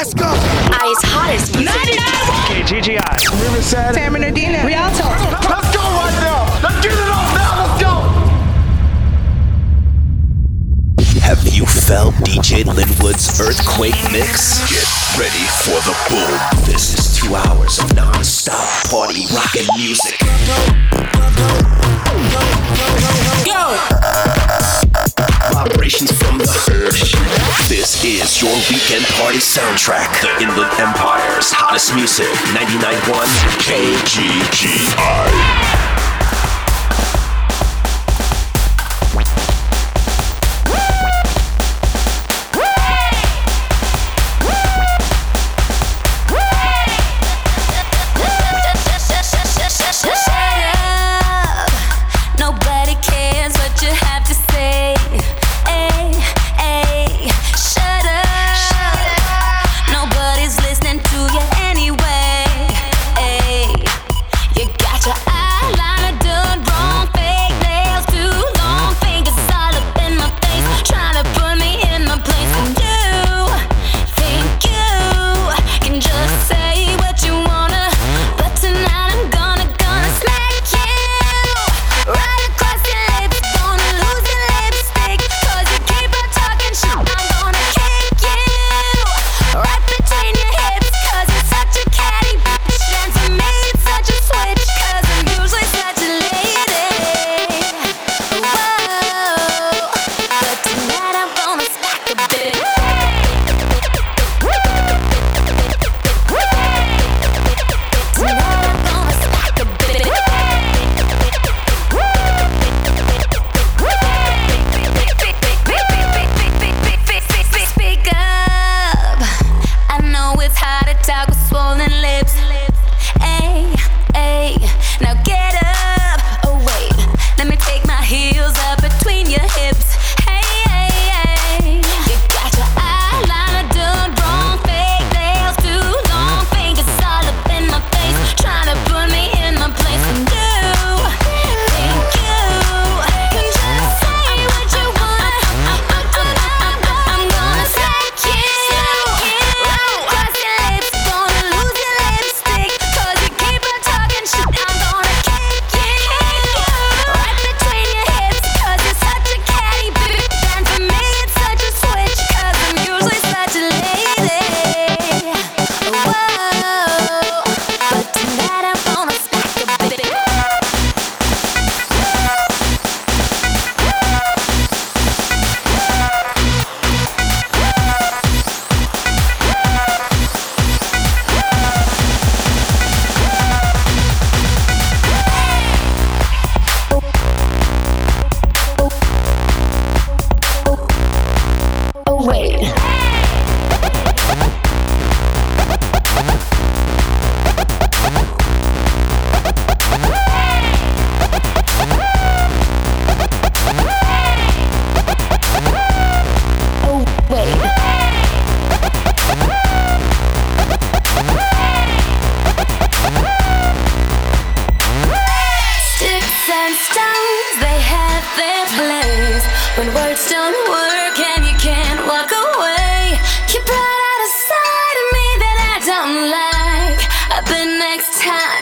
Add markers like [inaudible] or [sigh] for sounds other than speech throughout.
Let's go. I's hottest music. KGGI. Riverside. San Bernardino. Rialto. Let's go right now. Let's get it off now. Let's go. Have you felt DJ Linwood's earthquake mix? Get ready for the boom. This is two hours of non-stop party rockin' music. Vibrations from the earth. This is your weekend party soundtrack. The Inland Empire's hottest music. 99.1 KGGI.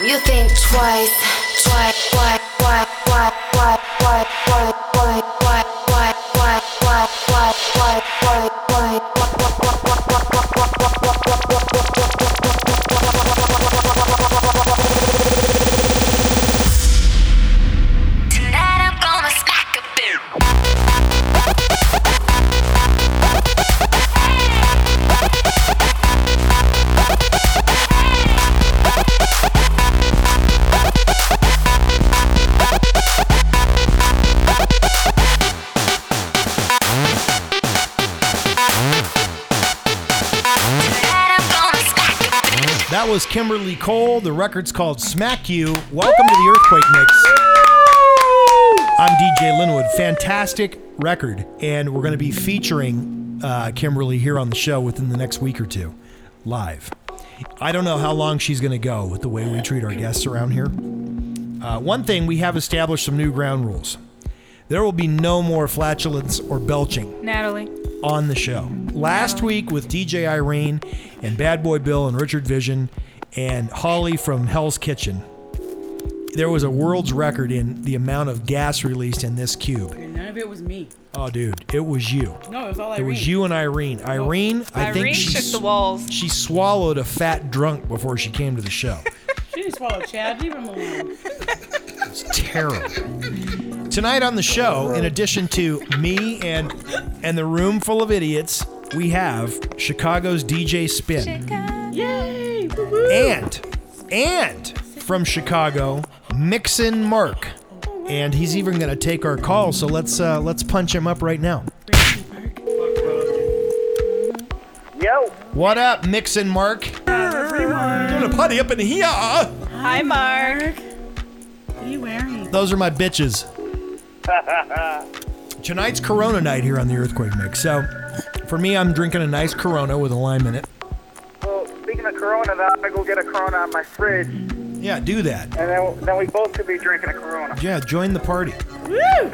you think twice, twice, twice, twice, twice, twice. That was Kimberly Cole. The record's called Smack You. Welcome to the Earthquake Mix. I'm DJ Linwood. Fantastic record. And we're going to be featuring uh, Kimberly here on the show within the next week or two, live. I don't know how long she's going to go with the way we treat our guests around here. Uh, one thing, we have established some new ground rules. There will be no more flatulence or belching. Natalie. On the show. Last week with DJ Irene and Bad Boy Bill and Richard Vission and Holly from Hell's Kitchen, there was a world's record in the amount of gas released in this cube. And none of it was me. Oh, dude, it was you. No, it was all Irene. It was you and Irene. Irene, I think Irene she, shook the walls. she swallowed a fat drunk before she came to the show. She didn't swallow Chad. Leave him alone. It's terrible. Tonight on the show, in addition to me and and the room full of idiots, we have Chicago's DJ Spin Yay! Woo-woo. and and from Chicago, Mixin Mark. And he's even going to take our call, so let's uh, let's punch him up right now. Yo, What up, Mixin Mark? Doing a party up in here. Hi, Mark. What are you wearing? Those are my bitches. [laughs] Tonight's Corona night here on the Earthquake Mix. So, for me, I'm drinking a nice Corona with a lime in it. well, speaking of Corona, then I'm gonna go get a Corona on my fridge, and Yeah, do that. And then then we both could be drinking a Corona. Yeah, join the party. Woo!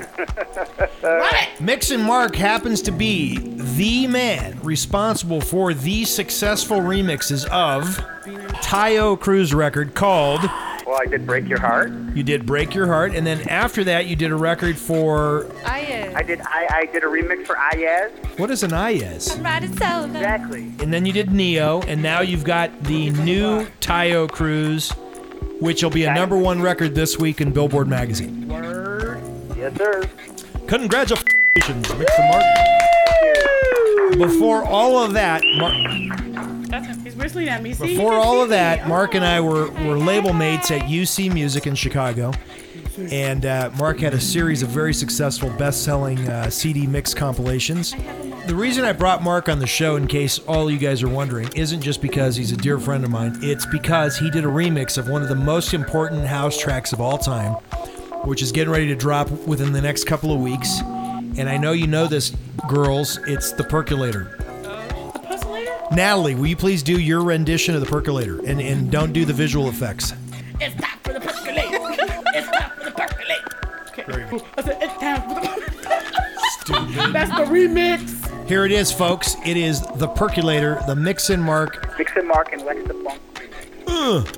[laughs] Mix and Mark happens to be the man responsible for the successful remixes of Taio Cruz record called Well, I did break your heart. You Did Break Your Heart, and then after that you did a record for I I did I, I did a remix for Iyaz. what is an Iyaz? Riding solo. Exactly. And then you did Ne-Yo, and now you've got the new Taio Cruz, which will be a number one record this week in Billboard magazine. Word. Yes, sir. Congratulations, Mix and Mark. Before all of that, Mar- That's him. He's whistling at me. See, Before all of that, me. Mark and Oh. I were, were label mates at UC Music in Chicago. And uh, Mark had a series of very successful best selling uh, CD mix compilations. The reason I brought Mark on the show, in case all you guys are wondering, isn't just because he's a dear friend of mine. It's because he did a remix of one of the most important house tracks of all time, which is getting ready to drop within the next couple of weeks. And I know you know this, girls. It's The Percolator. The puzzler? Natalie, will you please do your rendition of The Percolator? And, and don't do the visual effects. It's time for the percolate. it's time for the percolate. Okay. I said, it's time for the That's the remix. Here it is, folks. It is The Percolator, the Mix and Mark. Mix and Mark and Lex the Funk remix. It's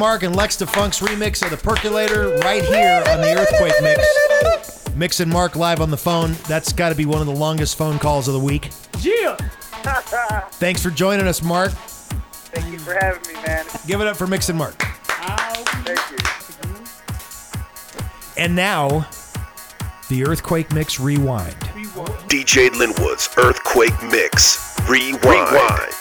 Mark and Lex DeFunk's remix of the Percolator right here on the Earthquake Mix. Mix and Mark live on the phone. That's got to be one of the longest phone calls of the week. Yeah. [laughs] Thanks for joining us, Mark. Thank you for having me, man. Give it up for Mix and Mark. Thank you. And now, the Earthquake Mix Rewind. DJ Linwood's Earthquake Mix. Rewind. Hey,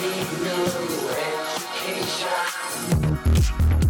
need no education.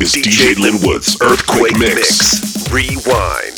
Is DJ Linwood's Earthquake Mix. Rewind.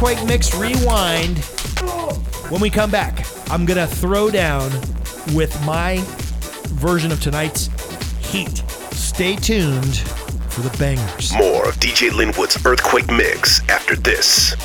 Earthquake Mix Rewind. When we come back, I'm going to throw down with my version of tonight's heat. Stay tuned for the bangers. More of DJ Linwood's Earthquake Mix after this.